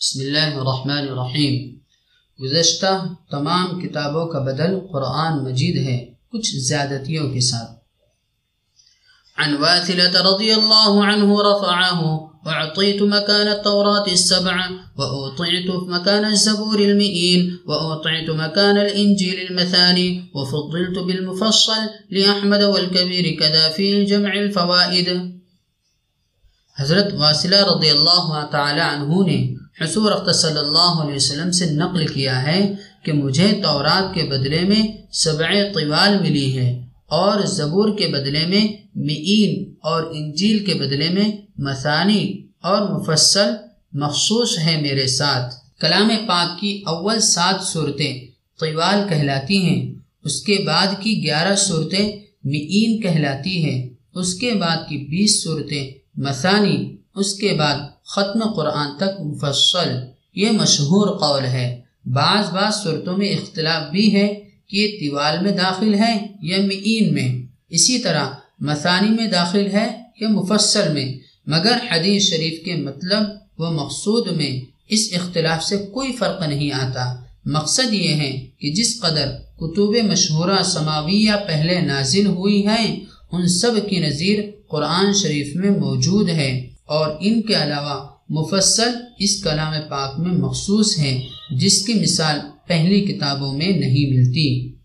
بسم اللہ الرحمن الرحیم گزشتہ تمام کا بدل قرآن مجید ہے کچھ زیادتیوں کے ساتھ عن واثلة رضي الله عنه رفعه وأعطيت مكان التوراة السبع وأوطعت مكان الزبور المئين وأوطعت مكان الإنجيل المثاني وفضلت بالمفصل لأحمد والكبير كذا في الجمع الفوائد حضرت واصلہ رضی اللہ تعالی عنہ نے حضور صلی اللہ علیہ وسلم سے نقل کیا ہے کہ مجھے تورات کے بدلے میں سبع طوال ملی ہے اور زبور کے بدلے میں معین اور انجیل کے بدلے میں مثانی اور مفصل مخصوص ہے میرے ساتھ۔ کلام پاک کی اول سات صورتیں طوال کہلاتی ہیں، اس کے بعد کی گیارہ صورتیں معین کہلاتی ہیں، اس کے بعد کی بیس صورتیں مثانی، اس کے بعد ختم قرآن تک مفصل، یہ مشہور قول ہے۔ بعض بعض صورتوں میں اختلاف بھی ہے کہ یہ طوال میں داخل ہے یا معین میں۔ اسی طرح مثانی میں داخل ہے یا مفصل میں، مگر حدیث شریف کے مطلب و مقصود میں اس اختلاف سے کوئی فرق نہیں آتا۔ مقصد یہ ہے کہ جس قدر کتب مشہورہ سماویہ پہلے نازل ہوئی ہیں ان سب کی نظیر قرآن شریف میں موجود ہے اور ان کے علاوہ مفصل اس کلام پاک میں مخصوص ہیں جس کی مثال پہلی کتابوں میں نہیں ملتی۔